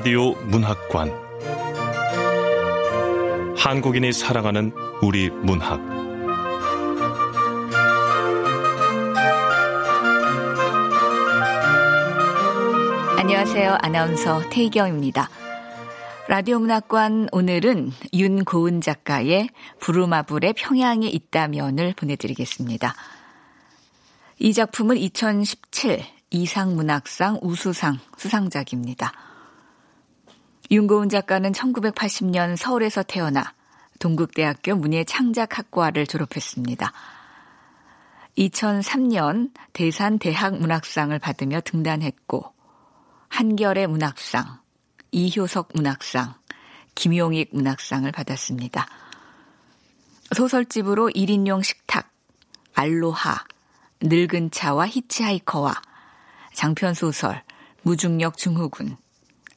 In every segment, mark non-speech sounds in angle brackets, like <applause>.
라디오 문학관 한국인이 사랑하는 우리 문학 안녕하세요. 아나운서 태희경입니다. 라디오 문학관 오늘은 윤고은 작가의 부루마블의 평양에 있다면을 보내드리겠습니다. 이 작품은 2017 이상문학상 우수상 수상작입니다. 윤고은 작가는 1980년 서울에서 태어나 동국대학교 문예창작학과를 졸업했습니다. 2003년 대산 대학 문학상을 받으며 등단했고 한결의 문학상, 이효석 문학상, 김용익 문학상을 받았습니다. 소설집으로 1인용 식탁, 알로하, 늙은 차와 히치하이커와 장편소설, 무중력 증후군,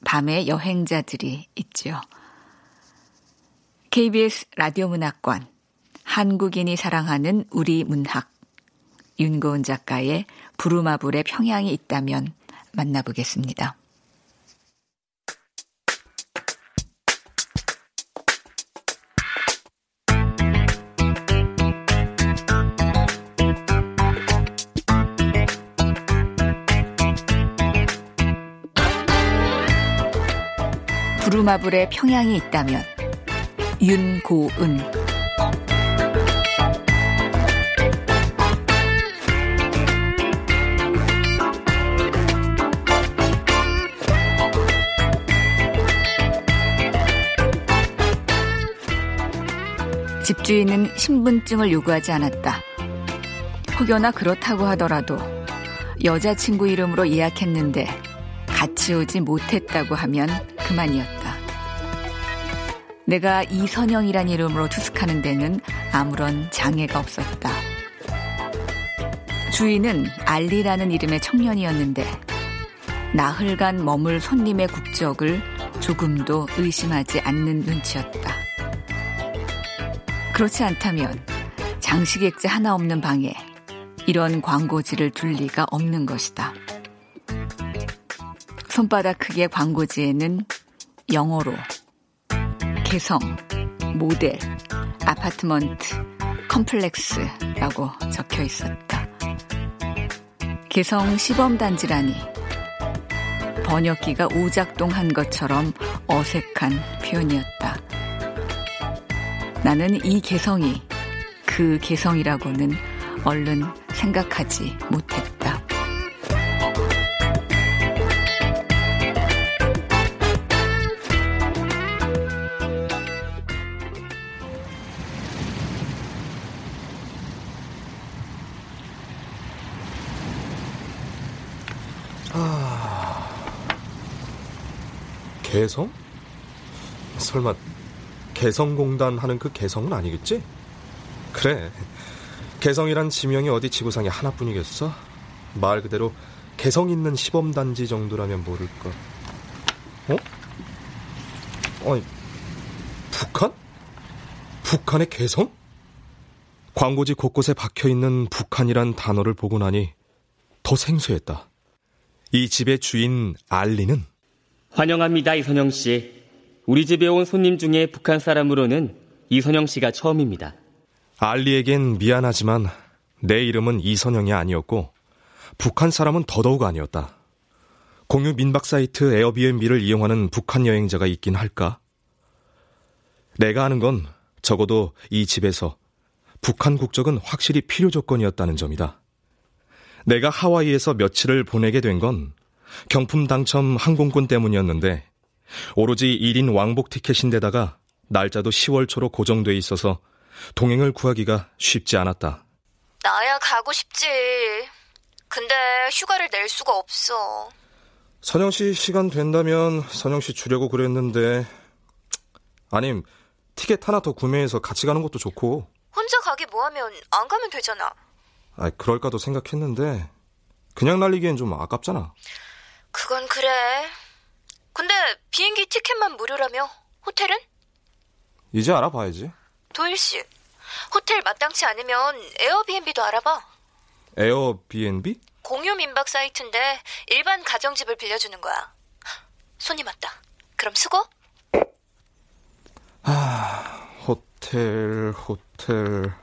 밤의 여행자들이 있지요. KBS 라디오 문학관, 한국인이 사랑하는 우리 문학, 윤고은 작가의 부루마블의 평양이 있다면 만나보겠습니다. 부루마블의 평양이 있다면 윤고은 집주인은 신분증을 요구하지 않았다. 혹여나 그렇다고 하더라도 여자친구 이름으로 예약했는데 같이 오지 못했다고 하면 그만이었다. 내가 이선영이란 이름으로 투숙하는 데는 아무런 장애가 없었다. 주인은 알리라는 이름의 청년이었는데 나흘간 머물 손님의 국적을 조금도 의심하지 않는 눈치였다. 그렇지 않다면 장식 액자 하나 없는 방에 이런 광고지를 둘 리가 없는 것이다. 손바닥 크기의 광고지에는 영어로 개성, 모델, 아파트먼트, 컴플렉스라고 적혀 있었다. 개성 시범단지라니 번역기가 오작동한 것처럼 어색한 표현이었다. 나는 이 개성이 그 개성이라고는 얼른 생각하지 못했다. 개성? 설마 개성공단 하는 그 개성은 아니겠지? 그래. 개성이란 지명이 어디 지구상에 하나뿐이겠어? 말 그대로 개성 있는 시범단지 정도라면 모를까. 어? 아니, 북한? 북한의 개성? 광고지 곳곳에 박혀 있는 북한이란 단어를 보고 나니 더 생소했다. 이 집의 주인 알리는 환영합니다, 이선영 씨. 우리 집에 온 손님 중에 북한 사람으로는 이선영 씨가 처음입니다. 알리에겐 미안하지만 내 이름은 이선영이 아니었고 북한 사람은 더더욱 아니었다. 공유 민박 사이트 에어비앤비를 이용하는 북한 여행자가 있긴 할까? 내가 아는 건 적어도 이 집에서 북한 국적은 확실히 필요 조건이었다는 점이다. 내가 하와이에서 며칠을 보내게 된 건 경품 당첨 항공권 때문이었는데 오로지 1인 왕복 티켓인데다가 날짜도 10월 초로 고정돼 있어서 동행을 구하기가 쉽지 않았다. 나야 가고 싶지. 근데 휴가를 낼 수가 없어. 선영 씨 시간 된다면 선영 씨 주려고 그랬는데 아님 티켓 하나 더 구매해서 같이 가는 것도 좋고 혼자 가기 뭐하면 안 가면 되잖아. 아 그럴까도 생각했는데 그냥 날리기엔 좀 아깝잖아. 그건 그래. 근데 비행기 티켓만 무료라며 호텔은? 이제 알아봐야지. 도일 씨, 호텔 마땅치 않으면 에어비앤비도 알아봐. 에어비앤비? 공유 민박 사이트인데 일반 가정집을 빌려주는 거야. 손님 왔다. 그럼 수고. 호텔 호텔.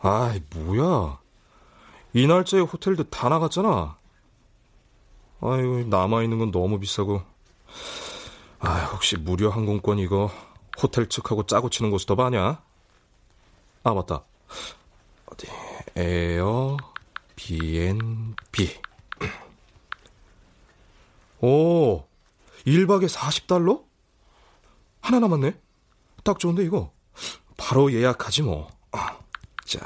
아이 뭐야? 이 날짜에 호텔도 다 나갔잖아. 아이고 남아 있는 건 너무 비싸고. 아 혹시 무료 항공권 이거 호텔 측하고 짜고 치는 곳이 더 많냐? 아 맞다. 어디 에어 비앤비. <clears throat> 오 1박에 40달러? 하나 남았네. 딱 좋은데 이거. 바로 예약하지 뭐. 아, <clears throat> 자.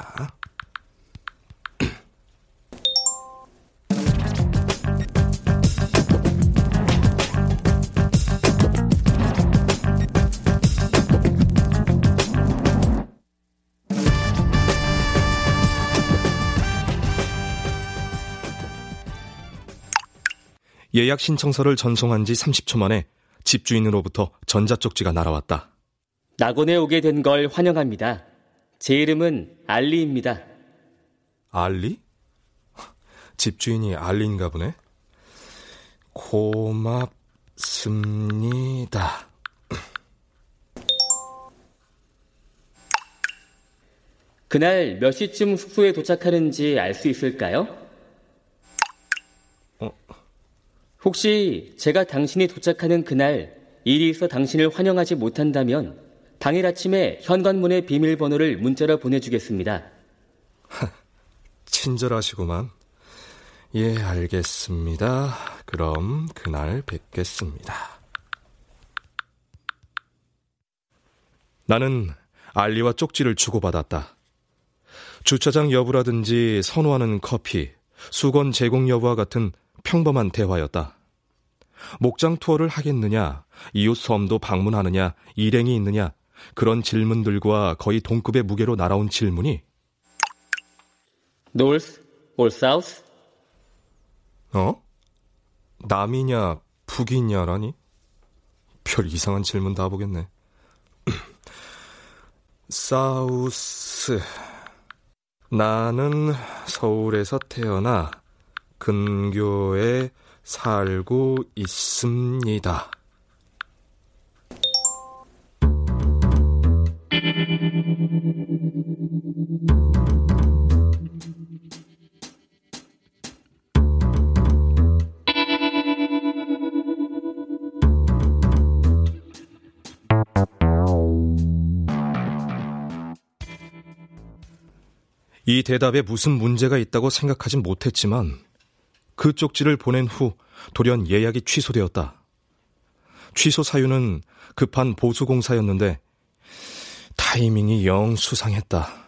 예약 신청서를 전송한 지 30초 만에 집주인으로부터 전자쪽지가 날아왔다. 낙원에 오게 된 걸 환영합니다. 제 이름은 알리입니다. 알리? <laughs> 집주인이 알리인가 보네. 고맙습니다. <clears throat> 그날 몇 시쯤 숙소에 도착하는지 알 수 있을까요? 어. 혹시 제가 당신이 도착하는 그날 일이 있어 당신을 환영하지 못한다면 당일 아침에 현관문의 비밀번호를 문자로 보내주겠습니다. <laughs> 친절하시구만. 예, 알겠습니다. 그럼 그날 뵙겠습니다. 나는 알리와 쪽지를 주고받았다. 주차장 여부라든지 선호하는 커피, 수건 제공 여부와 같은 평범한 대화였다. 목장 투어를 하겠느냐, 이웃 섬도 방문하느냐, 일행이 있느냐, 그런 질문들과 거의 동급의 무게로 날아온 질문이 North or South? 어? 남이냐, 북이냐라니? 별 이상한 질문 다 보겠네. <clears throat> 사우스. 나는 서울에서 태어나 근교에 살고 있습니다. 이 대답에 무슨 문제가 있다고 생각하진 못했지만 그 쪽지를 보낸 후 돌연 예약이 취소되었다. 취소 사유는 급한 보수공사였는데 타이밍이 영 수상했다.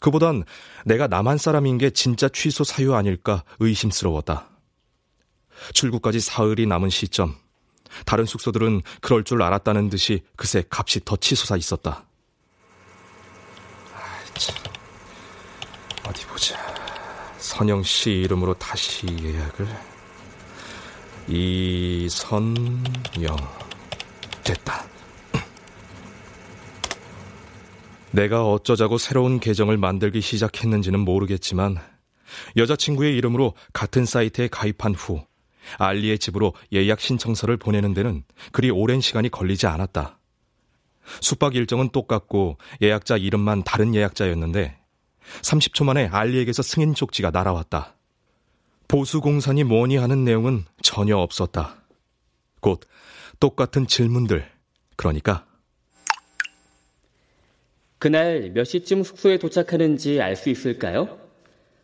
그보단 내가 남한 사람인 게 진짜 취소 사유 아닐까 의심스러웠다. 출국까지 사흘이 남은 시점. 다른 숙소들은 그럴 줄 알았다는 듯이 그새 값이 더 치솟아 있었다. 아이, 참. 어디 보자. 선영 씨 이름으로 다시 예약을. 이선영. 됐다. <clears throat> 내가 어쩌자고 새로운 계정을 만들기 시작했는지는 모르겠지만 여자친구의 이름으로 같은 사이트에 가입한 후 알리의 집으로 예약 신청서를 보내는 데는 그리 오랜 시간이 걸리지 않았다. 숙박 일정은 똑같고 예약자 이름만 다른 예약자였는데 30초 만에 알리에게서 승인 쪽지가 날아왔다. 보수공산이 뭐니 하는 내용은 전혀 없었다. 곧 똑같은 질문들. 그러니까 그날 몇 시쯤 숙소에 도착하는지 알 수 있을까요?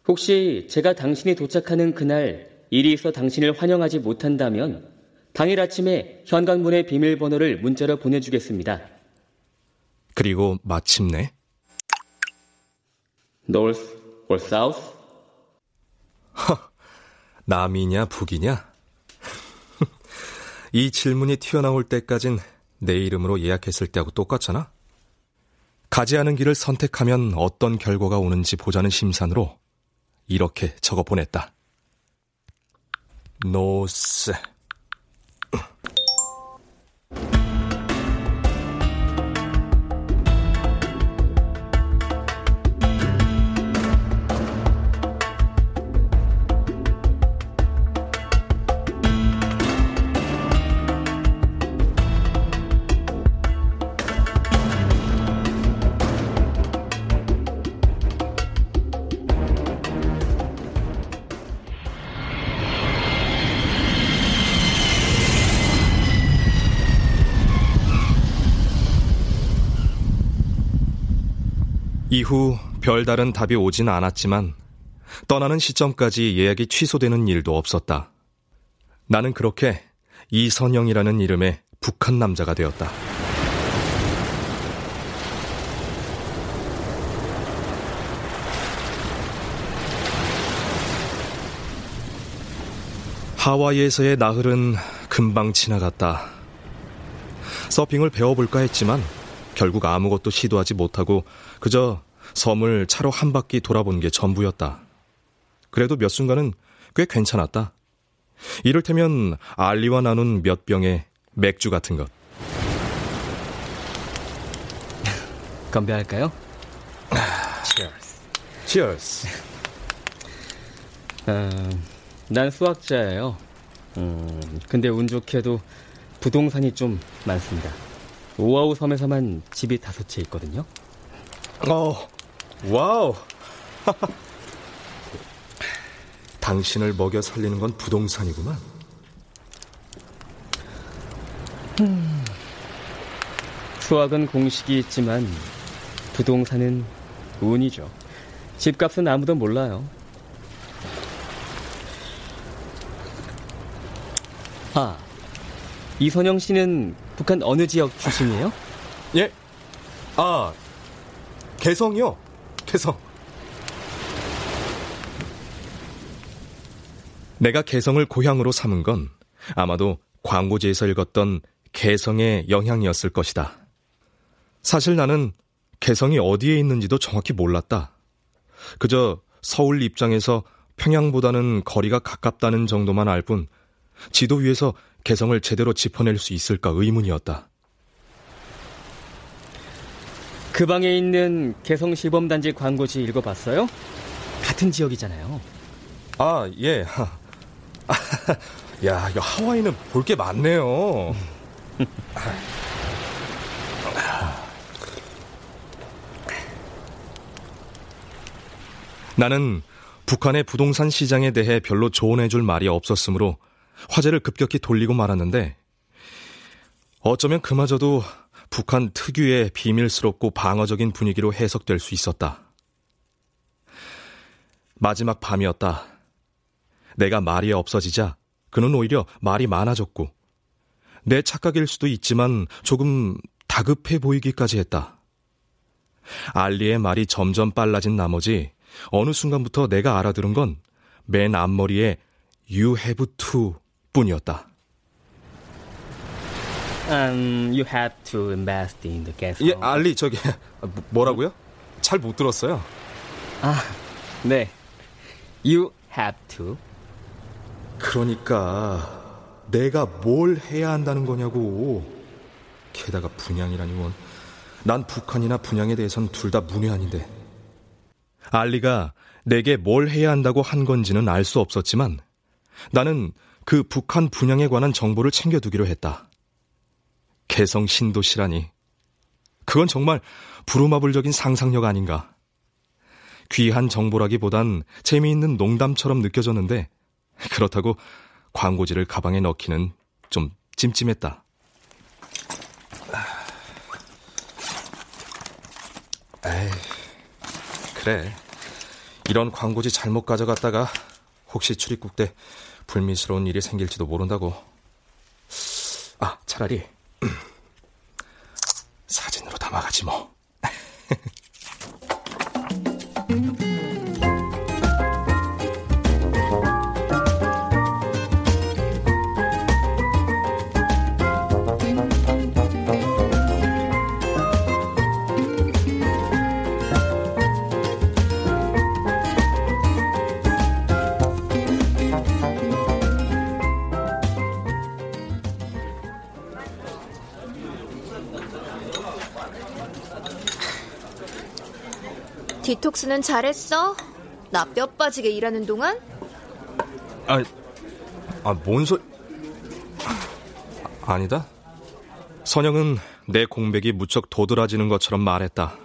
혹시 제가 당신이 도착하는 그날 일이 있어 당신을 환영하지 못한다면 당일 아침에 현관문의 비밀번호를 문자로 보내주겠습니다. 그리고 마침내 North or South? <laughs> 남이냐 북이냐? <laughs> 이 질문이 튀어나올 때까진 내 이름으로 예약했을 때하고 똑같잖아? 가지 않은 길을 선택하면 어떤 결과가 오는지 보자는 심산으로 이렇게 적어 보냈다. 노스. 이후 별다른 답이 오진 않았지만 떠나는 시점까지 예약이 취소되는 일도 없었다. 나는 그렇게 이선영이라는 이름의 북한 남자가 되었다. 하와이에서의 나흘은 금방 지나갔다. 서핑을 배워볼까 했지만 결국 아무것도 시도하지 못하고 그저 섬을 차로 한 바퀴 돌아본 게 전부였다. 그래도 몇 순간은 꽤 괜찮았다. 이를테면 알리와 나눈 몇 병의 맥주 같은 것. <laughs> 건배할까요? Cheers. Cheers. 음, 난 수학자예요. 음, 근데 운 좋게도 부동산이 좀 많습니다. 오아후 섬에서만 집이 다섯 채 있거든요. 어, wow. <laughs> 당신을 먹여 살리는 건 부동산이구만. 수학은 공식이 있지만 부동산은 운이죠. 집값은 아무도 몰라요. 아, 이선영 씨는 북한 어느 지역 출신이에요? 예? 아, 개성이요? 개성. 내가 개성을 고향으로 삼은 건 아마도 광고지에서 읽었던 개성의 영향이었을 것이다. 사실 나는 개성이 어디에 있는지도 정확히 몰랐다. 그저 서울 입장에서 평양보다는 거리가 가깝다는 정도만 알 뿐 지도 위에서 개성을 제대로 짚어낼 수 있을까 의문이었다. 그 방에 있는 개성 시범단지 광고지 읽어봤어요? 같은 지역이잖아요. 아, 예. <laughs> 야, 이거 하와이는 볼 게 많네요. <laughs> 나는 북한의 부동산 시장에 대해 별로 조언해줄 말이 없었으므로 화제를 급격히 돌리고 말았는데 어쩌면 그마저도 북한 특유의 비밀스럽고 방어적인 분위기로 해석될 수 있었다. 마지막 밤이었다. 내가 말이 없어지자 그는 오히려 말이 많아졌고 내 착각일 수도 있지만 조금 다급해 보이기까지 했다. 알리의 말이 점점 빨라진 나머지 어느 순간부터 내가 알아들은 건 맨 앞머리에 You have to 뿐이었다. Um, you have to invest in the gas. 예, 알리 저기 뭐- 뭐라고요? 잘 못 들었어요. 아, 네. You have to. 그러니까 내가 뭘 해야 한다는 거냐고. 게다가 분양이라니 원. 난 북한이나 분양에 대해선 둘 다 문외한인데. 알리가 내게 뭘 해야 한다고 한 건지는 알 수 없었지만 나는 그 북한 분양에 관한 정보를 챙겨두기로 했다. 개성 신도시라니. 그건 정말 부루마블적인 상상력 아닌가. 귀한 정보라기보단 재미있는 농담처럼 느껴졌는데 그렇다고 광고지를 가방에 넣기는 좀 찜찜했다. 에이, 그래. 이런 광고지 잘못 가져갔다가 혹시 출입국 때 불미스러운 일이 생길지도 모른다고. 아, 차라리 사진으로 담아가지 뭐. <laughs> 디톡스는 잘했어? 나 뼈 빠지게 일하는 동안? 아, 아, 뭔 소... 아, 아니다. 선영은 내 공백이 무척 도드라지는 것처럼 말했다.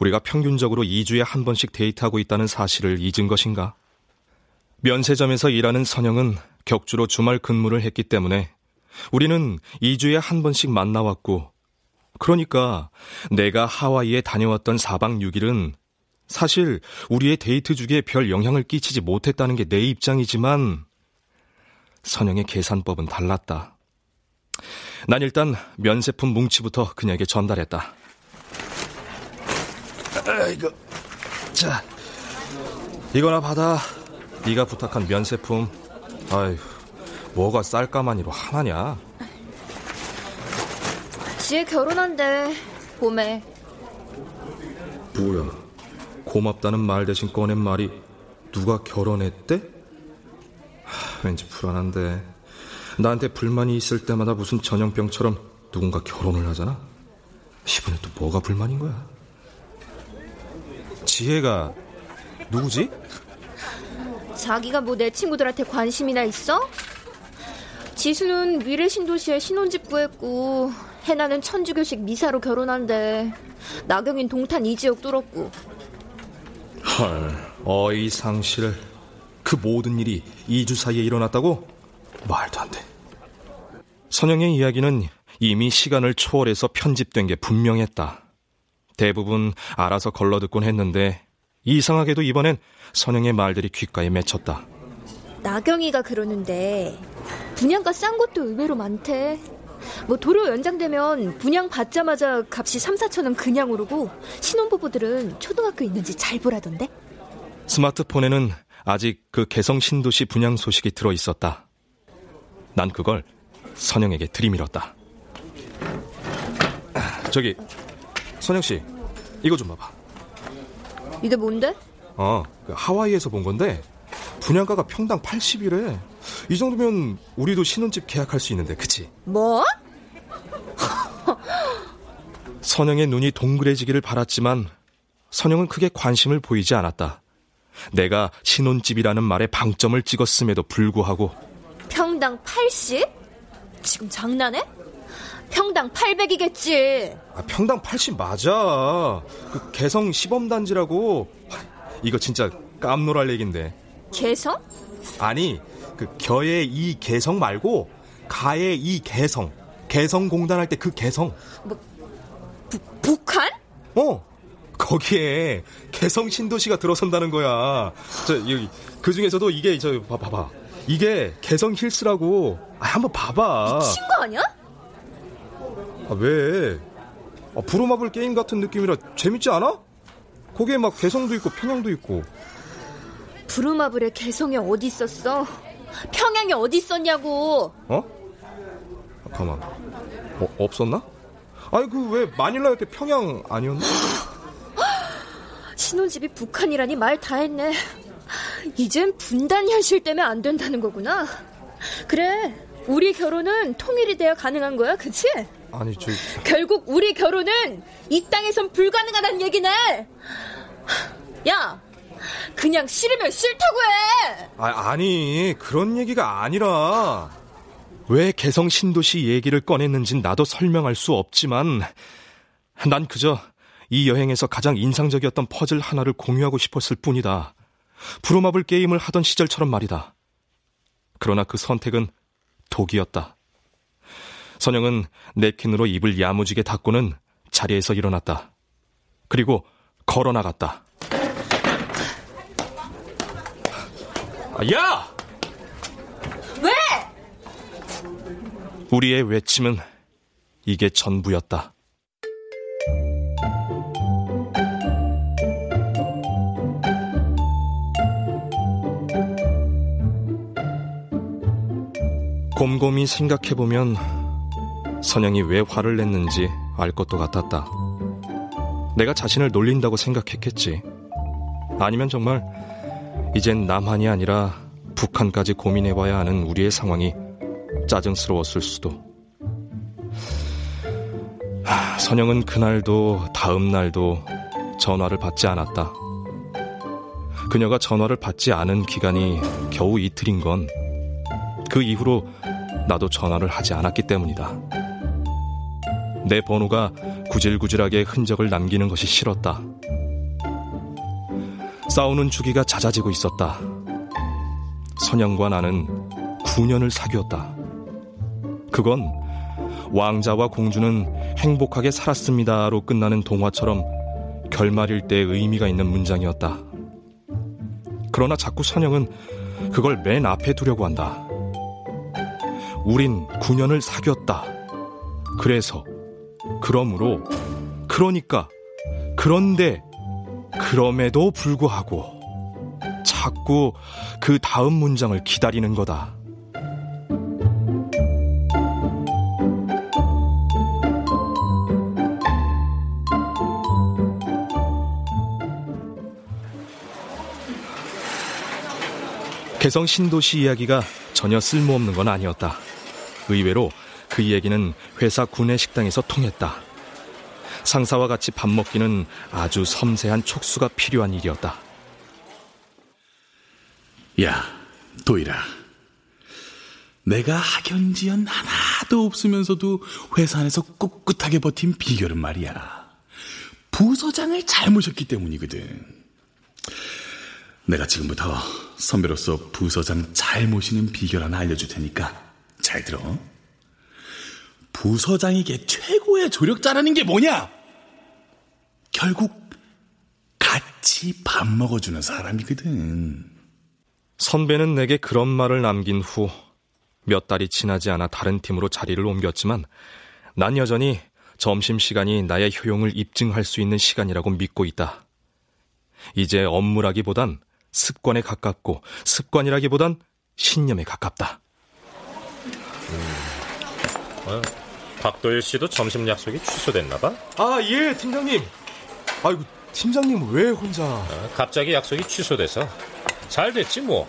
우리가 평균적으로 2주에 한 번씩 데이트하고 있다는 사실을 잊은 것인가? 면세점에서 일하는 선영은 격주로 주말 근무를 했기 때문에 우리는 2주에 한 번씩 만나왔고, 그러니까 내가 하와이에 다녀왔던 4박 6일은 사실 우리의 데이트 주기에 별 영향을 끼치지 못했다는 게 내 입장이지만 선영의 계산법은 달랐다. 난 일단 면세품 뭉치부터 그녀에게 전달했다. 이거 자 이거나 받아. 네가 부탁한 면세품. 아휴 뭐가 쌀까마니로 하나냐? 지혜 결혼한대 봄에 뭐야? 고맙다는 말 대신 꺼낸 말이 누가 결혼했대? 하, 왠지 불안한데 나한테 불만이 있을 때마다 무슨 전염병처럼 누군가 결혼을 하잖아. 이번에 또 뭐가 불만인 거야? 지혜가 누구지? 자기가 뭐 내 친구들한테 관심이나 있어? 지수는 미래 신도시에 신혼집 구했고 해나는 천주교식 미사로 결혼한대 나경인 동탄 이 지역 뚫었고 헐, 어이상실. 그 모든 일이 2주 사이에 일어났다고? 말도 안 돼. 선영의 이야기는 이미 시간을 초월해서 편집된 게 분명했다. 대부분 알아서 걸러듣곤 했는데 이상하게도 이번엔 선영의 말들이 귓가에 맺혔다. 나경이가 그러는데 분양가 싼 것도 의외로 많대 뭐 도로 연장되면 분양 받자마자 값이 3, 4천 원 그냥 오르고 신혼부부들은 초등학교 있는지 잘 보라던데 스마트폰에는 아직 그 개성 신도시 분양 소식이 들어 있었다. 난 그걸 선영에게 들이밀었다. 저기 선영 씨, 이거 좀 봐봐. 이게 뭔데? 어, 그 하와이에서 본 건데 분양가가 평당 80이래. 이 정도면 우리도 신혼집 계약할 수 있는데, 그치? 뭐? <laughs> 선영의 눈이 동그래지기를 바랐지만 선영은 크게 관심을 보이지 않았다. 내가 신혼집이라는 말에 방점을 찍었음에도 불구하고 평당 80? 지금 장난해? 평당 800이겠지. 아, 평당 80 맞아. 그 개성 시범단지라고 이거 진짜 깜놀할 얘긴데. 개성? 아니 그 겨의 이 개성 말고 가의 이 개성 개성 공단할 때 그 개성 북한? 어 거기에 개성 신도시가 들어선다는 거야 저 여기 그 중에서도 이게 저 봐, 봐 봐 이게 개성 힐스라고 아 한번 봐봐 미친 거 아니야? 아, 왜 아, 부로마블 게임 같은 느낌이라 재밌지 않아? 거기에 막 개성도 있고 평양도 있고 부루마블의 개성이 어디 있었어? 평양이 어디 있었냐고. 어? 아, 가만. 어, 없었나? 아니 그 왜 마닐라 옆에 평양 아니었나? <gasps> 신혼집이 북한이라니 말 다 했네. 이젠 분단 현실 때문에 안 된다는 거구나. 그래, 우리 결혼은 통일이 돼야 가능한 거야, 그치? 아니 저 결국 우리 결혼은 이 땅에선 불가능하다는 얘기네. 야, 그냥 싫으면 싫다고 해. 아, 아니 그런 얘기가 아니라 왜 개성 신도시 얘기를 꺼냈는진 나도 설명할 수 없지만 난 그저 이 여행에서 가장 인상적이었던 퍼즐 하나를 공유하고 싶었을 뿐이다. 브로마블 게임을 하던 시절처럼 말이다. 그러나 그 선택은 독이었다. 선영은 냅킨으로 입을 야무지게 닦고는 자리에서 일어났다. 그리고 걸어 나갔다. 야! 왜? 우리의 외침은 이게 전부였다. 곰곰이 생각해보면 선영이 왜 화를 냈는지 알 것도 같았다. 내가 자신을 놀린다고 생각했겠지. 아니면 정말 이젠 남한이 아니라 북한까지 고민해봐야 하는 우리의 상황이 짜증스러웠을 수도. 하, 선영은 그날도 다음 날도 전화를 받지 않았다. 그녀가 전화를 받지 않은 기간이 겨우 이틀인 건 그 이후로 나도 전화를 하지 않았기 때문이다. 내 번호가 구질구질하게 흔적을 남기는 것이 싫었다. 싸우는 주기가 잦아지고 있었다. 선영과 나는 9년을 사귀었다. 그건 왕자와 공주는 행복하게 살았습니다로 끝나는 동화처럼 결말일 때 의미가 있는 문장이었다. 그러나 자꾸 선영은 그걸 맨 앞에 두려고 한다. 우린 9년을 사귀었다. 그래서, 그러므로, 그러니까, 그런데, 그럼에도 불구하고, 자꾸 그 다음 문장을 기다리는 거다. 개성 신도시 이야기가 전혀 쓸모없는 건 아니었다. 의외로 그 얘기는 회사 구내 식당에서 통했다. 상사와 같이 밥 먹기는 아주 섬세한 촉수가 필요한 일이었다. 야, 도일아. 내가 학연지연 하나도 없으면서도 회사 안에서 꿋꿋하게 버틴 비결은 말이야. 부서장을 잘 모셨기 때문이거든. 내가 지금부터 선배로서 부서장 잘 모시는 비결 하나 알려줄 테니까 잘 들어. 부서장에게 최고의 조력자라는 게 뭐냐? 결국 같이 밥 먹어주는 사람이거든. 선배는 내게 그런 말을 남긴 후 몇 달이 지나지 않아 다른 팀으로 자리를 옮겼지만 난 여전히 점심시간이 나의 효용을 입증할 수 있는 시간이라고 믿고 있다. 이제 업무라기보단 습관에 가깝고 습관이라기보단 신념에 가깝다. 어, 박도일 씨도 점심 약속이 취소됐나 봐? 아, 예, 팀장님. 아이고, 팀장님 왜 혼자? 어, 갑자기 약속이 취소돼서 잘 됐지 뭐.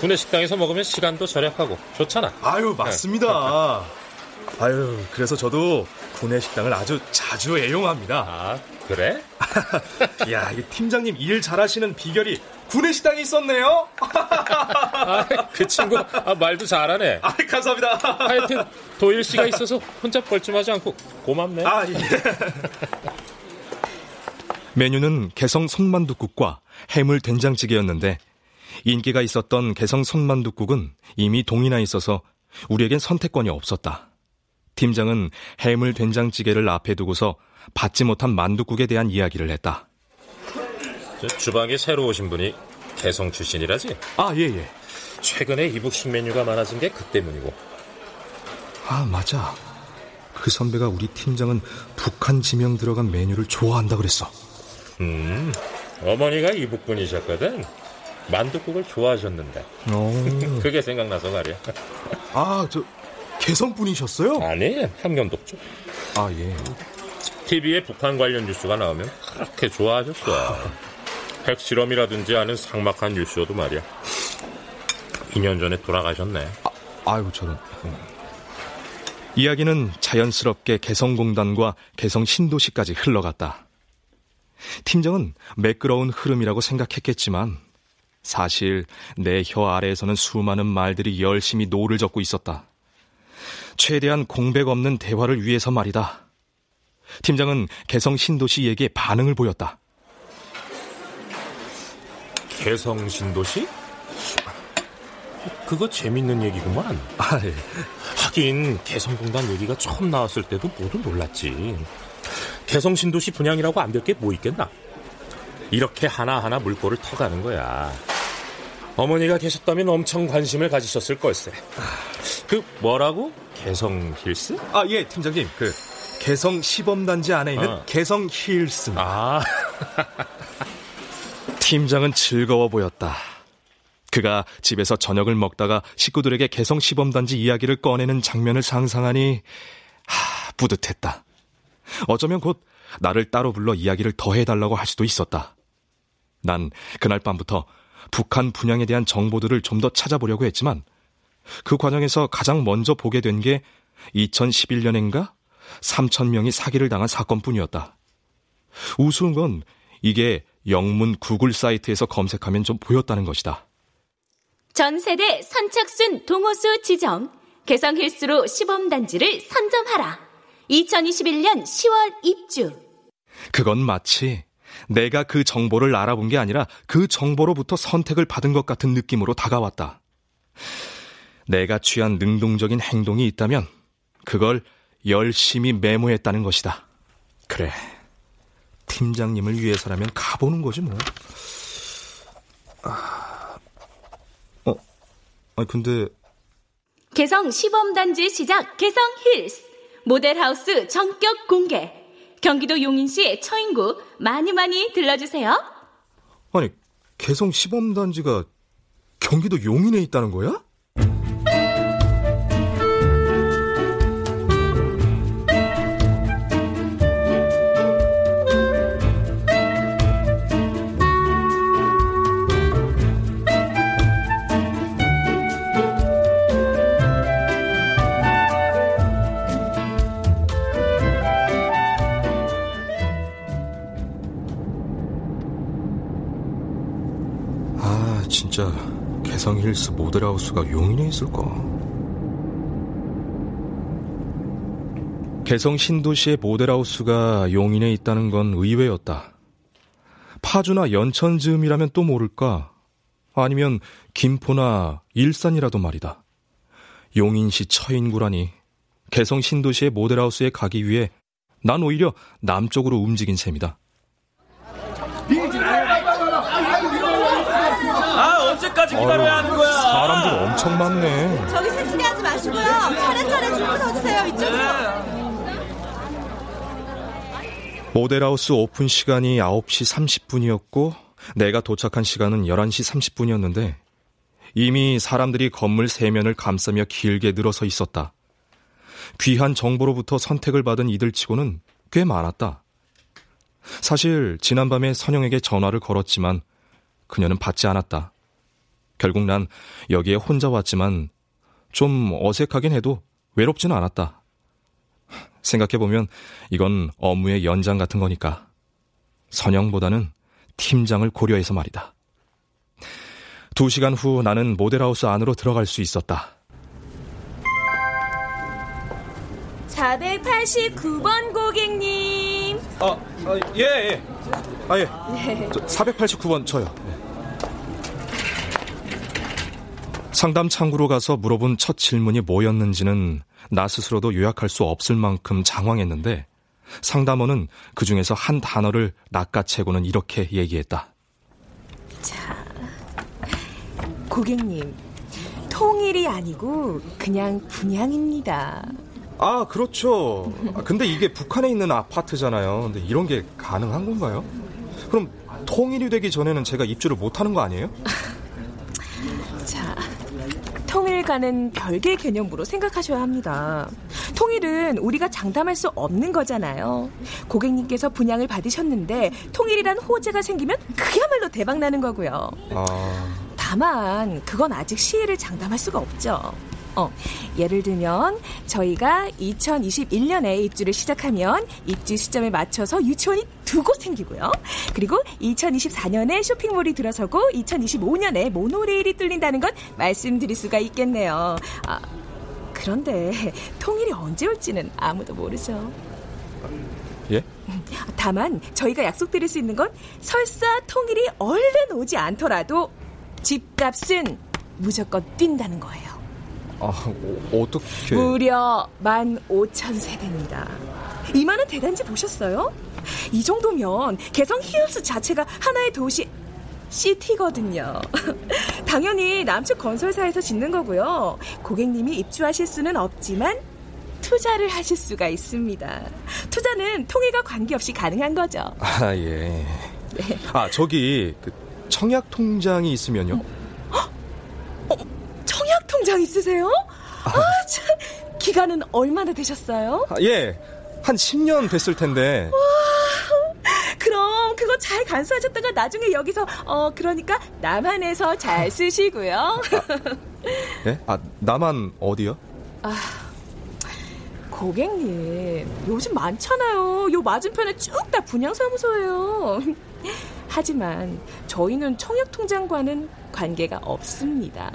구내 식당에서 먹으면 시간도 절약하고 좋잖아. 아유, 맞습니다. <laughs> 아유, 그래서 저도 구내 식당을 아주 자주 애용합니다. 아, 그래? <laughs> 야, 이 팀장님 일 잘하시는 비결이 구내 식당에 있었네요. <laughs> 아, 그 친구 아, 말도 잘하네. 아, 감사합니다. 하여튼 도일 씨가 있어서 혼자 뻘쭘하지 않고 고맙네. 아, 예. 메뉴는 개성 손만둣국과 해물 된장찌개였는데 인기가 있었던 개성 손만둣국은 이미 동이나 있어서 우리에겐 선택권이 없었다. 팀장은 해물 된장찌개를 앞에 두고서 받지 못한 만둣국에 대한 이야기를 했다. 주방에 새로 오신 분이 개성 출신이라지? 아, 예, 예. 최근에 이북식 메뉴가 많아진 게 그 때문이고. 아, 맞아. 그 선배가 우리 팀장은 북한 지명 들어간 메뉴를 좋아한다 그랬어. 음, 어머니가 이북분이셨거든. 만둣국을 좋아하셨는데. 오. <laughs> 그게 생각나서 말이야. <laughs> 아, 저 개성 분이셨어요? 아니, 함경독 쪽. 아, 예. TV에 북한 관련 뉴스가 나오면 그렇게 좋아하셨어. <laughs> 핵실험이라든지 하는 삭막한 뉴스여도 말이야. 2년 전에 돌아가셨네. 아, 아유, 저런. 이야기는 자연스럽게 개성공단과 개성신도시까지 흘러갔다. 팀장은 매끄러운 흐름이라고 생각했겠지만 사실 내 혀 아래에서는 수많은 말들이 열심히 노를 젓고 있었다. 최대한 공백 없는 대화를 위해서 말이다. 팀장은 개성 신도시에게 반응을 보였다. 개성 신도시? 그거 재밌는 얘기구만. 아, 예. 하긴 개성공단 얘기가 처음 나왔을 때도 모두 놀랐지. 개성 신도시 분양이라고 안 될 게 뭐 있겠나? 이렇게 하나하나 물꼬를 터가는 거야. 어머니가 계셨다면 엄청 관심을 가지셨을 걸세. 그 뭐라고? 개성 힐스? 아, 예, 팀장님. 그 개성 시범단지 안에 있는 어. 개성 힐스입니다. 아, <laughs> 팀장은 즐거워 보였다. 그가 집에서 저녁을 먹다가 식구들에게 개성 시범단지 이야기를 꺼내는 장면을 상상하니 하, 뿌듯했다. 어쩌면 곧 나를 따로 불러 이야기를 더 해달라고 할 수도 있었다. 난 그날 밤부터 북한 분양에 대한 정보들을 좀 더 찾아보려고 했지만 그 과정에서 가장 먼저 보게 된 게 2011년인가 3천 명이 사기를 당한 사건뿐이었다. 우스운 건 이게 영문 구글 사이트에서 검색하면 좀 보였다는 것이다. 전 세대 선착순 동호수 지정. 개성 힐스로 시범단지를 선점하라. 2021년 10월 입주. 그건 마치 내가 그 정보를 알아본 게 아니라 그 정보로부터 선택을 받은 것 같은 느낌으로 다가왔다. 내가 취한 능동적인 행동이 있다면 그걸 열심히 메모했다는 것이다. 그래. 팀장님을 위해서라면 가보는 거지 뭐. 아, 어, 아 근데 개성 시범단지 시작 개성 힐스 모델하우스 전격 공개 경기도 용인시 처인구 많이 많이 들러주세요. 아니 개성 시범단지가 경기도 용인에 있다는 거야? 진짜 개성 힐스 모델하우스가 용인에 있을까? 개성 신도시의 모델하우스가 용인에 있다는 건 의외였다. 파주나 연천 즈음이라면 또 모를까? 아니면 김포나 일산이라도 말이다. 용인시 처인구라니 개성 신도시의 모델하우스에 가기 위해 난 오히려 남쪽으로 움직인 셈이다. 아 언제까지 기다려야 하는 거야? 사람들 엄청 많네. 저기 세치게 하지 마시고요. 차례차례 줄을 서주세요. 이쪽으로. 모델하우스 오픈 시간이 9시 30분이었고 내가 도착한 시간은 11시 30분이었는데 이미 사람들이 건물 세면을 감싸며 길게 늘어서 있었다. 귀한 정보로부터 선택을 받은 이들 치고는 꽤 많았다. 사실 지난밤에 선영에게 전화를 걸었지만 그녀는 받지 않았다. 결국 난 여기에 혼자 왔지만 좀 어색하긴 해도 외롭지는 않았다. 생각해보면 이건 업무의 연장 같은 거니까. 선영보다는 팀장을 고려해서 말이다. 두 시간 후 나는 모델하우스 안으로 들어갈 수 있었다. 489번 고객님. 아, 아 예, 예. 아, 예. 네. 저 489번 저요. 네. 상담 창구로 가서 물어본 첫 질문이 뭐였는지는 나 스스로도 요약할 수 없을 만큼 장황했는데 상담원은 그 중에서 한 단어를 낚아채고는 이렇게 얘기했다. 자, 고객님. 통일이 아니고 그냥 분양입니다. 아, 그렇죠. 아, 근데 이게 북한에 있는 아파트잖아요. 근데 이런 게 가능한 건가요? 그럼 통일이 되기 전에는 제가 입주를 못 하는 거 아니에요? <laughs> 자, 통일과는 별개의 개념으로 생각하셔야 합니다. 통일은 우리가 장담할 수 없는 거잖아요. 고객님께서 분양을 받으셨는데 통일이란 호재가 생기면 그야말로 대박 나는 거고요. 아, 다만 그건 아직 시일을 장담할 수가 없죠. 어, 예를 들면 저희가 2021년에 입주를 시작하면 입주 시점에 맞춰서 유치원이 두 곳 생기고요. 그리고 2024년에 쇼핑몰이 들어서고 2025년에 모노레일이 뚫린다는 건 말씀드릴 수가 있겠네요. 아, 그런데 통일이 언제 올지는 아무도 모르죠. 예? 다만 저희가 약속드릴 수 있는 건 설사 통일이 얼른 오지 않더라도 집값은 무조건 뛴다는 거예요. 아, 어, 어떻게. 무려 15,000세대입니다. 이만한 대단지 보셨어요? 이 정도면 개성 히어스 자체가 하나의 도시 시티거든요. <laughs> 당연히 남측 건설사에서 짓는 거고요. 고객님이 입주하실 수는 없지만 투자를 하실 수가 있습니다. 투자는 통일과 관계없이 가능한 거죠. 아, 예. 아, 저기, 그, 청약 통장이 있으면요? 청약 통장 있으세요? 아, 참. 기간은 얼마나 되셨어요? 아, 예. 한 10년 됐을 텐데. 그럼 그거 잘 간수하셨다가 나중에 여기서 어 그러니까 남한에서 잘 쓰시고요. 예? 아, 나만 어디요? 아 고객님 요즘 많잖아요. 요 맞은편에 쭉 다 분양사무소예요. 하지만 저희는 청약 통장과는 관계가 없습니다.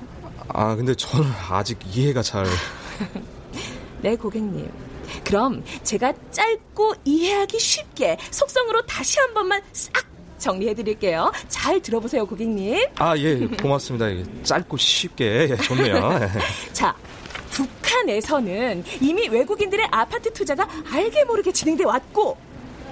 아, 근데 저는 아직 이해가 잘. <laughs> 네, 고객님. 그럼 제가 짧고 이해하기 쉽게 속성으로 다시 한 번만 싹 정리해 드릴게요. 잘 들어보세요, 고객님. 아, 예, 고맙습니다. 예, 짧고 쉽게. 예, 좋네요. <laughs> 자, 북한에서는 이미 외국인들의 아파트 투자가 알게 모르게 진행돼 왔고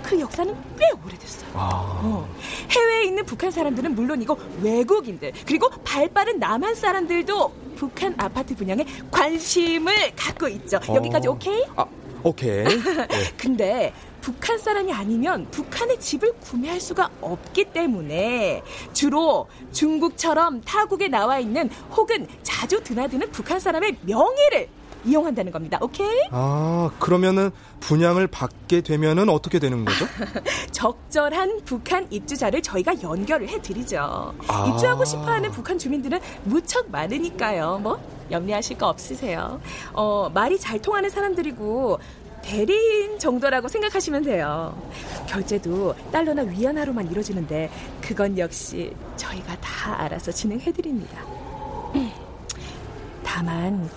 그 역사는 꽤 오래됐어요. 아. 어, 해외에 있는 북한 사람들은 물론이고 외국인들 그리고 발빠른 남한 사람들도 북한 아파트 분양에 관심을 갖고 있죠. 여기까지 어. 오케이? 아, 오케이. 예. <laughs> 근데 북한 사람이 아니면 북한의 집을 구매할 수가 없기 때문에 주로 중국처럼 타국에 나와 있는 혹은 자주 드나드는 북한 사람의 명예를 이용한다는 겁니다. 오케이? 아, 그러면은 분양을 받게 되면은 어떻게 되는 거죠? <laughs> 적절한 북한 입주자를 저희가 연결을 해드리죠. 아. 입주하고 싶어하는 북한 주민들은 무척 많으니까요. 뭐 염려하실 거 없으세요. 어, 말이 잘 통하는 사람들이고 대리인 정도라고 생각하시면 돼요. 결제도 달러나 위안화로만 이루어지는데 그건 역시 저희가 다 알아서 진행해드립니다. 다만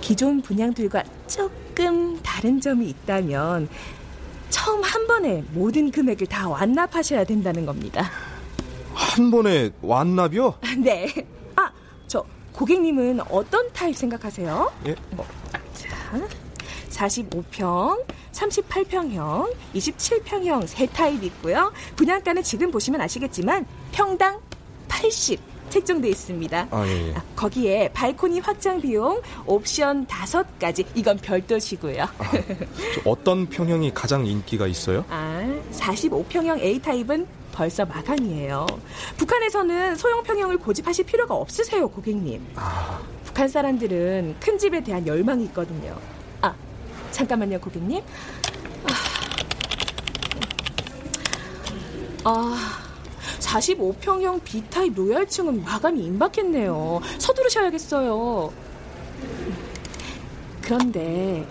기존 분양들과 조금 다른 점이 있다면 처음 한 번에 모든 금액을 다 완납하셔야 된다는 겁니다. 한 번에 완납이요? <laughs> 네. 아, 저 고객님은 어떤 타입 생각하세요? 예. 어, 자, 45평, 38평형, 27평형 세 타입 있고요. 분양가는 지금 보시면 아시겠지만 평당 80 책정돼 있습니다. 아, 예, 예. 아, 거기에 발코니 확장 비용 옵션 다섯 가지 이건 별도시고요. 저 어떤 평형이 가장 인기가 있어요? 아, 45평형 A 타입은 벌써 마감이에요. 북한에서는 소형 평형을 고집하실 필요가 없으세요, 고객님. 북한 사람들은 큰 집에 대한 열망이 있거든요. 아, 잠깐만요, 고객님. 아, 아 45평형 B타입 로얄층은 마감이 임박했네요. 서두르셔야겠어요. 그런데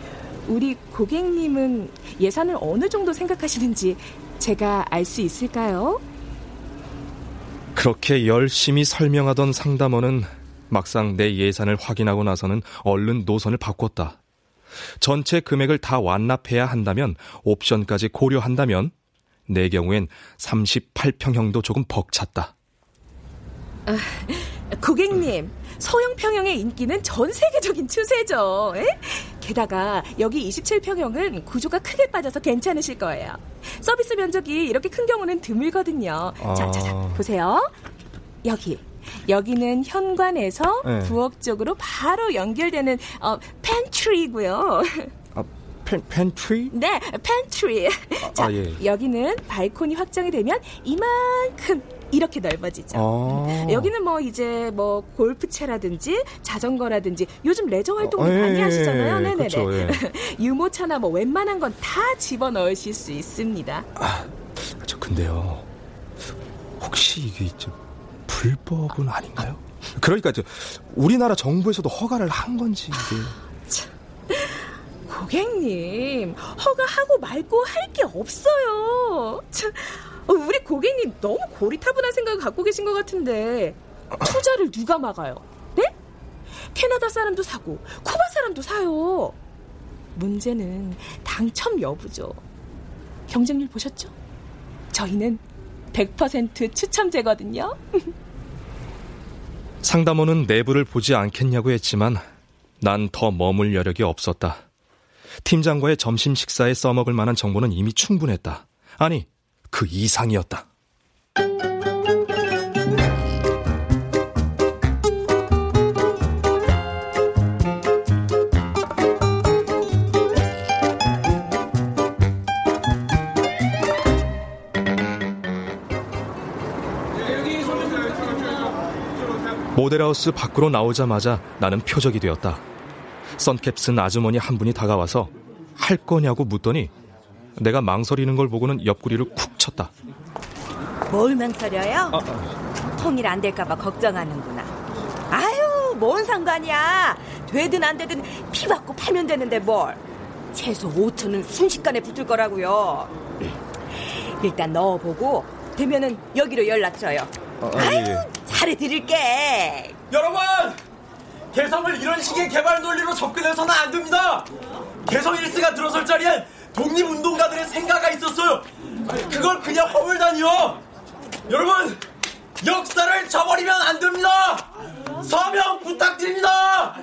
우리 고객님은 예산을 어느 정도 생각하시는지 제가 알 수 있을까요? 그렇게 열심히 설명하던 상담원은 막상 내 예산을 확인하고 나서는 얼른 노선을 바꿨다. 전체 금액을 다 완납해야 한다면 옵션까지 고려한다면 내 경우엔 38평형도 조금 벅찼다. 아, 고객님, 소형 평형의 인기는 전 세계적인 추세죠. 에? 게다가 여기 27평형은 구조가 크게 빠져서 괜찮으실 거예요. 서비스 면적이 이렇게 큰 경우는 드물거든요. 자, 자, 자, 아. 보세요. 여기. 여기는 현관에서 네. 부엌 쪽으로 바로 연결되는 어, pantry고요. 팬, 팬트리? 네, 팬트리. <laughs> 자, 아, 예. 여기는 발코니 확장이 되면 이만큼 이렇게 넓어지죠. 아. 여기는 뭐 이제 뭐 골프채라든지 자전거라든지 요즘 레저 활동 어, 예, 많이 예, 하시잖아요. 예, 네네네. 그렇죠, 예. 유모차나 뭐 웬만한 건 다 집어 넣으실 수 있습니다. 저 근데요. 혹시 이게 좀 불법은 아닌가요? 그러니까 저 우리나라 정부에서도 허가를 한 건지 이게. 고객님, 허가하고 말고 할 게 없어요. 참, 어, 우리 고객님 너무 고리타분한 생각을 갖고 계신 것 같은데 투자를 누가 막아요? 네? 캐나다 사람도 사고 쿠바 사람도 사요. 문제는 당첨 여부죠. 경쟁률 보셨죠? 저희는 100% 추첨제거든요. <laughs> 상담원은 내부를 보지 않겠냐고 했지만 난 더 머물 여력이 없었다. 팀장과의 점심 식사에 써먹을 만한 정보는 이미 충분했다. 아니, 그 이상이었다. 모델하우스 밖으로 나오자마자 나는 표적이 되었다. 선캡 쓴 아주머니 한 분이 다가와서 할 거냐고 묻더니 내가 망설이는 걸 보고는 옆구리를 쿡 쳤다. 뭘 망설여요? 통일 안 될까봐 걱정하는구나. 아유, 뭔 상관이야. 되든 안 되든 피 받고 팔면 되는데 뭘. 최소 5천은 순식간에 붙을 거라고요. 일단 넣어보고 되면은 여기로 연락 줘요. 아, 아유, 예. 잘해드릴게. 여러분! 개성을 이런 식의 개발 논리로 접근해서는 안 됩니다! 개성 1스가 들어설 자리엔 독립운동가들의 생각가 있었어요! 그걸 그냥 허물다니요! 여러분! 역사를 저버리면 안 됩니다! 서명 부탁드립니다!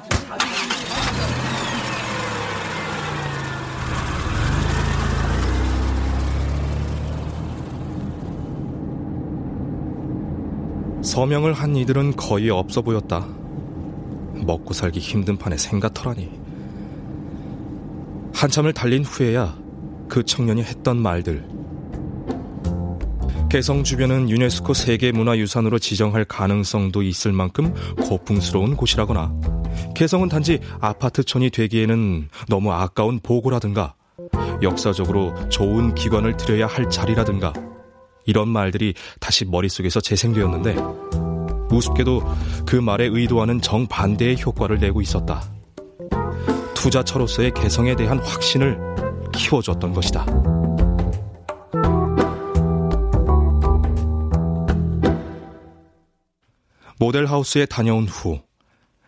서명을 한 이들은 거의 없어 보였다. 먹고 살기 힘든 판에 생가터라니. 한참을 달린 후에야 그 청년이 했던 말들. 개성 주변은 유네스코 세계문화유산으로 지정할 가능성도 있을 만큼 고풍스러운 곳이라거나 개성은 단지 아파트촌이 되기에는 너무 아까운 보고라든가 역사적으로 좋은 기관을 들여야 할 자리라든가 이런 말들이 다시 머릿속에서 재생되었는데 우습게도 그 말의 의도와는 정반대의 효과를 내고 있었다. 투자처로서의 개성에 대한 확신을 키워줬던 것이다. 모델하우스에 다녀온 후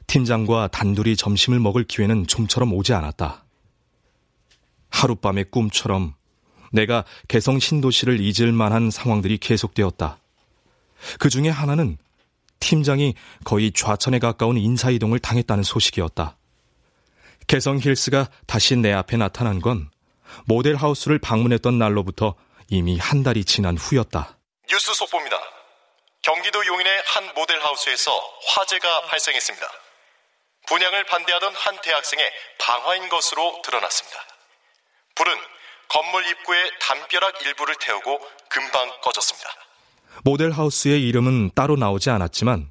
팀장과 단둘이 점심을 먹을 기회는 좀처럼 오지 않았다. 하룻밤의 꿈처럼 내가 개성 신도시를 잊을 만한 상황들이 계속되었다. 그 중에 하나는 팀장이 거의 좌천에 가까운 인사이동을 당했다는 소식이었다. 개성 힐스가 다시 내 앞에 나타난 건 모델 하우스를 방문했던 날로부터 이미 한 달이 지난 후였다. 뉴스 속보입니다. 경기도 용인의 한 모델 하우스에서 화재가 발생했습니다. 분양을 반대하던 한 대학생의 방화인 것으로 드러났습니다. 불은 건물 입구의 담벼락 일부를 태우고 금방 꺼졌습니다. 모델하우스의 이름은 따로 나오지 않았지만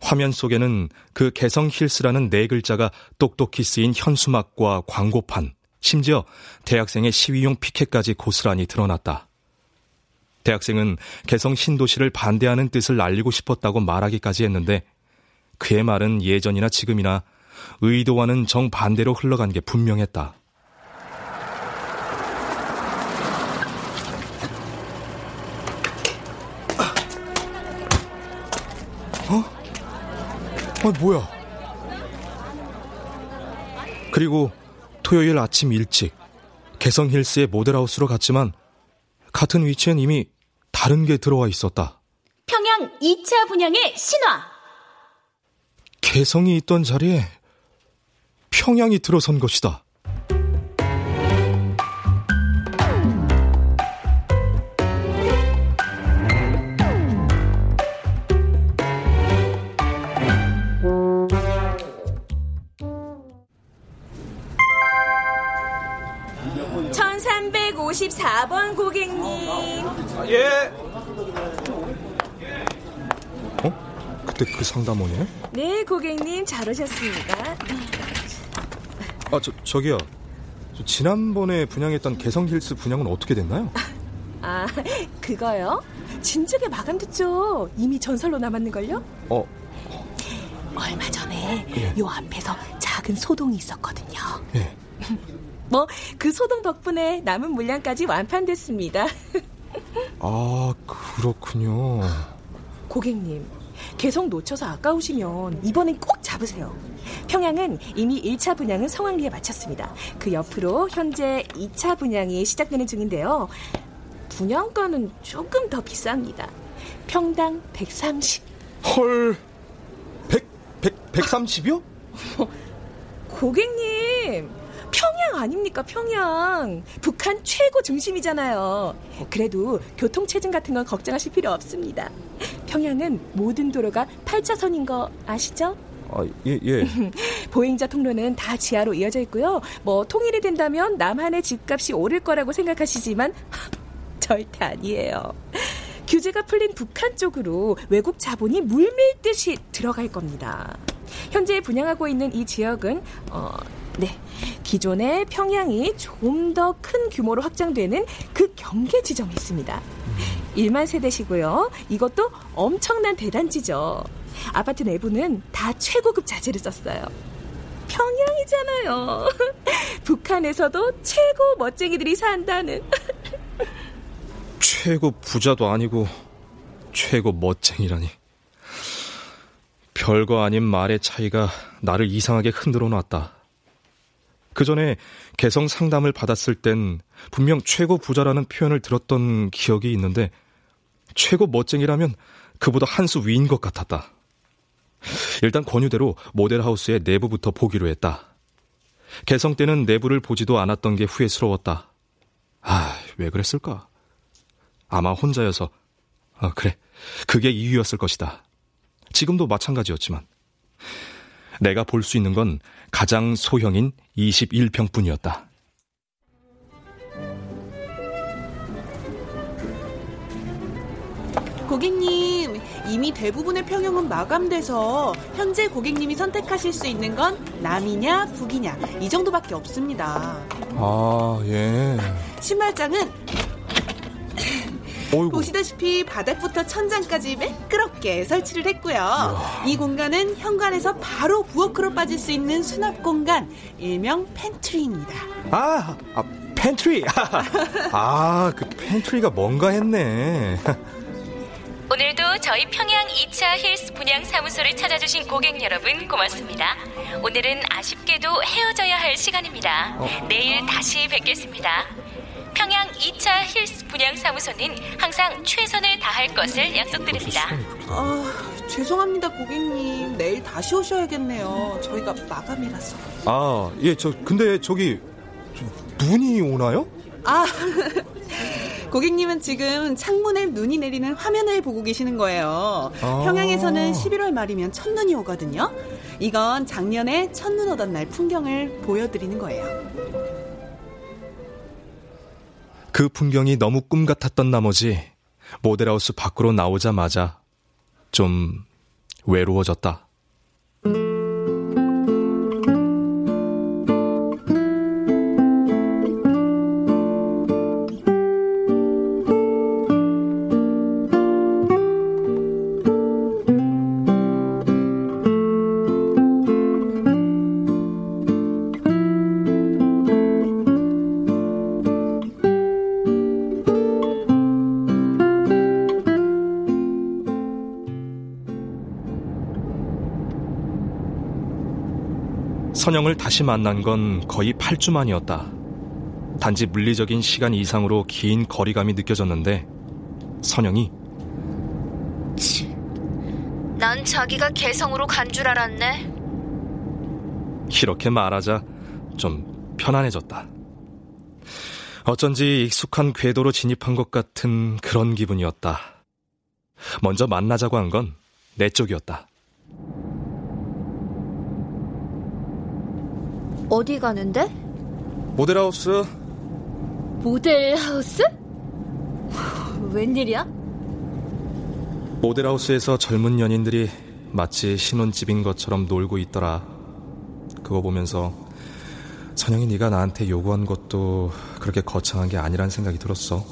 화면 속에는 그 개성 힐스라는 네 글자가 똑똑히 쓰인 현수막과 광고판, 심지어 대학생의 시위용 피켓까지 고스란히 드러났다. 대학생은 개성 신도시를 반대하는 뜻을 알리고 싶었다고 말하기까지 했는데 그의 말은 예전이나 지금이나 의도와는 정반대로 흘러간 게 분명했다. 어? 아, 뭐야? 그리고 토요일 아침 일찍 개성 힐스의 모델하우스로 갔지만 같은 위치엔 이미 다른 게 들어와 있었다. 평양 2차 분양의 신화. 개성이 있던 자리에 평양이 들어선 것이다. 상담원이네? 네, 고객님 잘 오셨습니다. 아, 저, 저기요. 저 지난번에 분양했던 개성힐스 분양은 어떻게 됐나요? 아, 그거요? 진즉에 마감됐죠. 이미 전설로 남았는걸요? 어, 얼마 전에 예. 요 앞에서 작은 소동이 있었거든요. 예. <laughs> 뭐 그 소동 덕분에 남은 물량까지 완판됐습니다. <laughs> 아, 그렇군요. 고객님, 개성 놓쳐서 아까우시면 이번엔 꼭 잡으세요. 평양은 이미 1차 분양은 성황리에 마쳤습니다. 그 옆으로 현재 2차 분양이 시작되는 중인데요. 분양가는 조금 더 비쌉니다. 평당 130. 헐, 100, 100, 130이요? 고객님, 평양 아닙니까, 평양. 북한 최고 중심이잖아요. 그래도 교통체증 같은 건 걱정하실 필요 없습니다. 평양은 모든 도로가 8차선인 거 아시죠? 아, 예, 예. <laughs> 보행자 통로는 다 지하로 이어져 있고요. 뭐 통일이 된다면 남한의 집값이 오를 거라고 생각하시지만 <laughs> 절대 아니에요. 규제가 풀린 북한 쪽으로 외국 자본이 물밀듯이 들어갈 겁니다. 현재 분양하고 있는 이 지역은 어, 네. 기존의 평양이 좀 더 큰 규모로 확장되는 그 경계 지점에 있습니다. 1만 세대시고요. 이것도 엄청난 대단지죠. 아파트 내부는 다 최고급 자재를 썼어요. 평양이잖아요. <laughs> 북한에서도 최고 멋쟁이들이 산다는. <laughs> 최고 부자도 아니고 최고 멋쟁이라니. 별거 아닌 말의 차이가 나를 이상하게 흔들어 놨다. 그 전에 개성 상담을 받았을 땐 분명 최고 부자라는 표현을 들었던 기억이 있는데 최고 멋쟁이라면 그보다 한 수 위인 것 같았다. 일단 권유대로 모델하우스의 내부부터 보기로 했다. 개성 때는 내부를 보지도 않았던 게 후회스러웠다. 아, 왜 그랬을까? 아마 혼자여서. 아, 그래. 그게 이유였을 것이다. 지금도 마찬가지였지만. 내가 볼 수 있는 건 가장 소형인 21평뿐이었다. 고객님, 이미 대부분의 평형은 마감돼서 현재 고객님이 선택하실 수 있는 건 남이냐 북이냐 이 정도밖에 없습니다. 아, 예. 신발장은 어이구. 보시다시피 바닥부터 천장까지 매끄럽게 설치를 했고요. 이 공간은 현관에서 바로 부엌으로 빠질 수 있는 수납 공간, 일명 pantry입니다. 아, 아 팬트리. <laughs> 아, 그 pantry가 뭔가 했네. <laughs> 오늘도 저희 평양 2차 힐스 분양 사무소를 찾아주신 고객 여러분 고맙습니다. 오늘은 아쉽게도 헤어져야 할 시간입니다. 내일 다시 뵙겠습니다. 평양 2차 힐스 분양 사무소는 항상 최선을 다할 것을 약속드립니다. 아, 죄송합니다, 고객님. 내일 다시 오셔야겠네요. 저희가 마감이라서. 아, 예, 저, 근데 저기, 저, 눈이 오나요? 아, <laughs> 고객님은 지금 창문에 눈이 내리는 화면을 보고 계시는 거예요. 아. 평양에서는 11월 말이면 첫눈이 오거든요. 이건 작년에 첫눈 오던 날 풍경을 보여드리는 거예요. 그 풍경이 너무 꿈 같았던 나머지 모델하우스 밖으로 나오자마자 좀 외로워졌다. 선영을 다시 만난 건 거의 8주 만이었다. 단지 물리적인 시간 이상으로 긴 거리감이 느껴졌는데 선영이 난 자기가 개성으로 간 줄 알았네. 이렇게 말하자 좀 편안해졌다. 어쩐지 익숙한 궤도로 진입한 것 같은 그런 기분이었다. 먼저 만나자고 한 건 내 쪽이었다. 어디 가는데? 모델하우스 모델하우스? <laughs> 웬일이야? 모델하우스에서 젊은 연인들이 마치 신혼집인 것처럼 놀고 있더라. 그거 보면서 선영이 네가 나한테 요구한 것도 그렇게 거창한 게 아니란 생각이 들었어.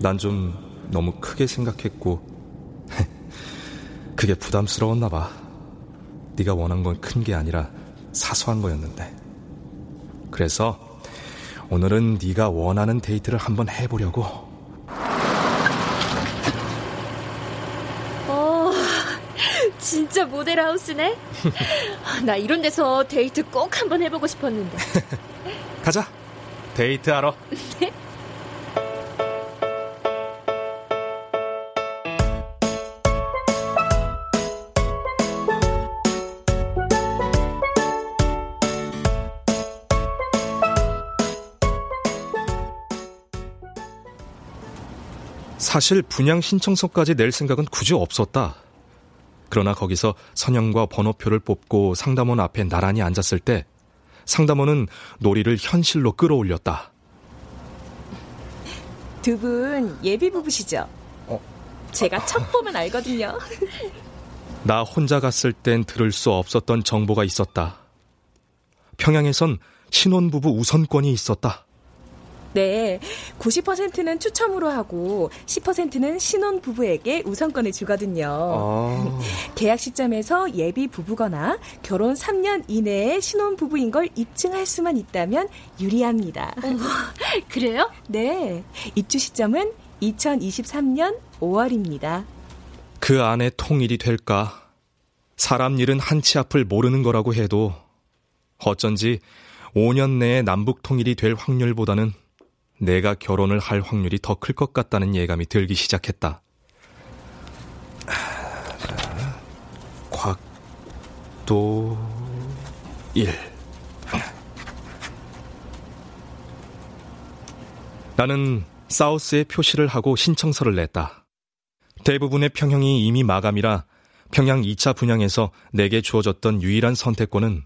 난 좀 너무 크게 생각했고 <laughs> 그게 부담스러웠나 봐. 네가 원한 건 큰 게 아니라 사소한 거였는데. 그래서 오늘은 네가 원하는 데이트를 한번 해보려고. 어, 진짜 모델하우스네? <laughs> 나 이런 데서 데이트 꼭 한번 해보고 싶었는데. <laughs> 가자. 데이트하러. 사실 분양 신청서까지 낼 생각은 굳이 없었다. 그러나 거기서 선영과 번호표를 뽑고 상담원 앞에 나란히 앉았을 때 상담원은 놀이를 현실로 끌어올렸다. 두 분 예비 부부시죠? 어. 제가 첫 보면 알거든요. <laughs> 나 혼자 갔을 땐 들을 수 없었던 정보가 있었다. 평양에선 신혼부부 우선권이 있었다. 네, 90%는 추첨으로 하고 10%는 신혼 부부에게 우선권을 주거든요. 아. 계약 시점에서 예비 부부거나 결혼 3년 이내에 신혼 부부인 걸 입증할 수만 있다면 유리합니다. 그래요? 네, 입주 시점은 2023년 5월입니다. 그 안에 통일이 될까? 사람 일은 한치 앞을 모르는 거라고 해도 어쩐지 5년 내에 남북 통일이 될 확률보다는 내가 결혼을 할 확률이 더 클 것 같다는 예감이 들기 시작했다. 곽도 1 나는 사우스에 표시를 하고 신청서를 냈다. 대부분의 평형이 이미 마감이라 평양 2차 분양에서 내게 주어졌던 유일한 선택권은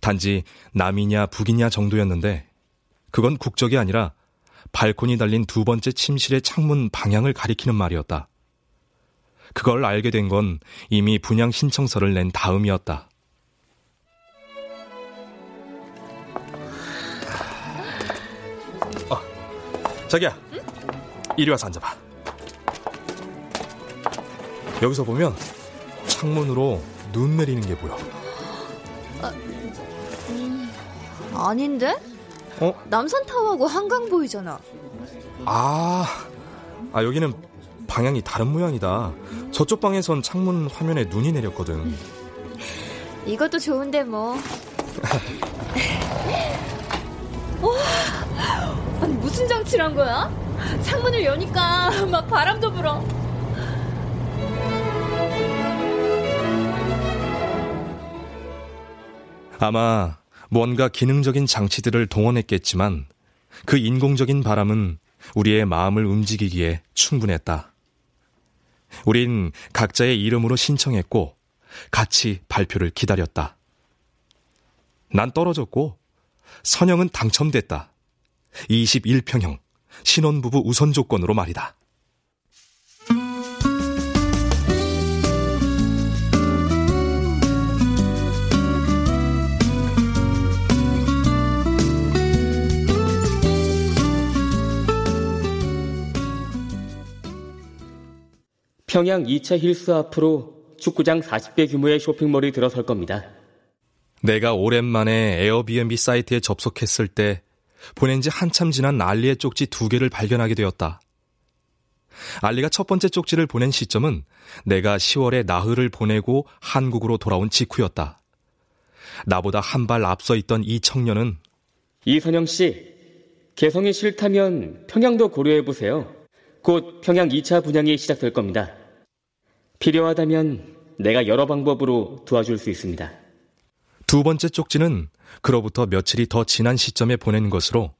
단지 남이냐 북이냐 정도였는데 그건 국적이 아니라 발코니 달린 두 번째 침실의 창문 방향을 가리키는 말이었다. 그걸 알게 된 건 이미 분양 신청서를 낸 다음이었다. 어, 자기야, 응? 이리 와서 앉아봐. 여기서 보면 창문으로 눈 내리는 게 보여. 아, 음, 아닌데? 어? 남산타워하고 한강 보이잖아. 아, 아 여기는 방향이 다른 모양이다. 저쪽 방에선 창문 화면에 눈이 내렸거든. 이것도 좋은데 뭐. <laughs> 와, 아니 무슨 장치를 한 거야? 창문을 여니까 막 바람도 불어. 아마 뭔가 기능적인 장치들을 동원했겠지만 그 인공적인 바람은 우리의 마음을 움직이기에 충분했다. 우린 각자의 이름으로 신청했고 같이 발표를 기다렸다. 난 떨어졌고 선영은 당첨됐다. 21평형 신혼부부 우선 조건으로 말이다. 평양 2차 힐스 앞으로 축구장 40개 규모의 쇼핑몰이 들어설 겁니다. 내가 오랜만에 에어비앤비 사이트에 접속했을 때 보낸 지 한참 지난 알리의 쪽지 두 개를 발견하게 되었다. 알리가 첫 번째 쪽지를 보낸 시점은 내가 10월에 나흘을 보내고 한국으로 돌아온 직후였다. 나보다 한 발 앞서 있던 이 청년은 이선영 씨, 개성이 싫다면 평양도 고려해 보세요. 곧 평양 2차 분양이 시작될 겁니다. 필요하다면 내가 여러 방법으로 도와줄 수 있습니다. 두 번째 쪽지는 그로부터 며칠이 더 지난 시점에 보낸 것으로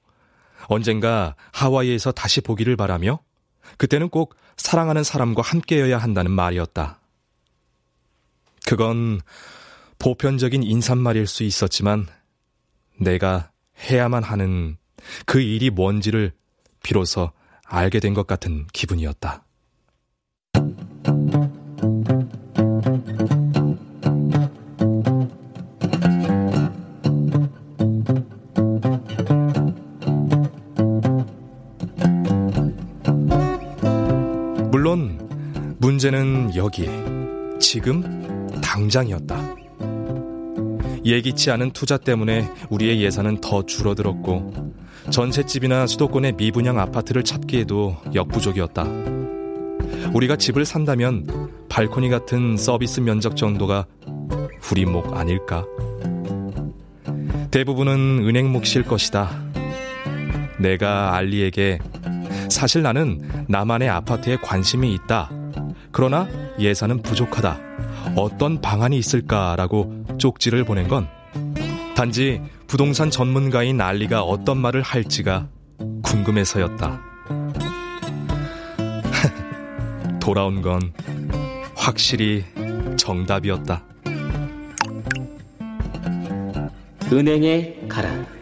언젠가 하와이에서 다시 보기를 바라며 그때는 꼭 사랑하는 사람과 함께여야 한다는 말이었다. 그건 보편적인 인사말일 수 있었지만 내가 해야만 하는 그 일이 뭔지를 비로소 알게 된 것 같은 기분이었다. 문제는 여기, 지금, 당장이었다. 예기치 않은 투자 때문에 우리의 예산은 더 줄어들었고 전셋집이나 수도권의 미분양 아파트를 찾기에도 역부족이었다. 우리가 집을 산다면 발코니 같은 서비스 면적 정도가 우리 목 아닐까? 대부분은 은행 몫일 것이다. 내가 알리에게 사실 나는 나만의 아파트에 관심이 있다. 그러나 예산은 부족하다. 어떤 방안이 있을까라고 쪽지를 보낸 건 단지 부동산 전문가인 알리가 어떤 말을 할지가 궁금해서였다. <laughs> 돌아온 건 확실히 정답이었다. 은행에 가라.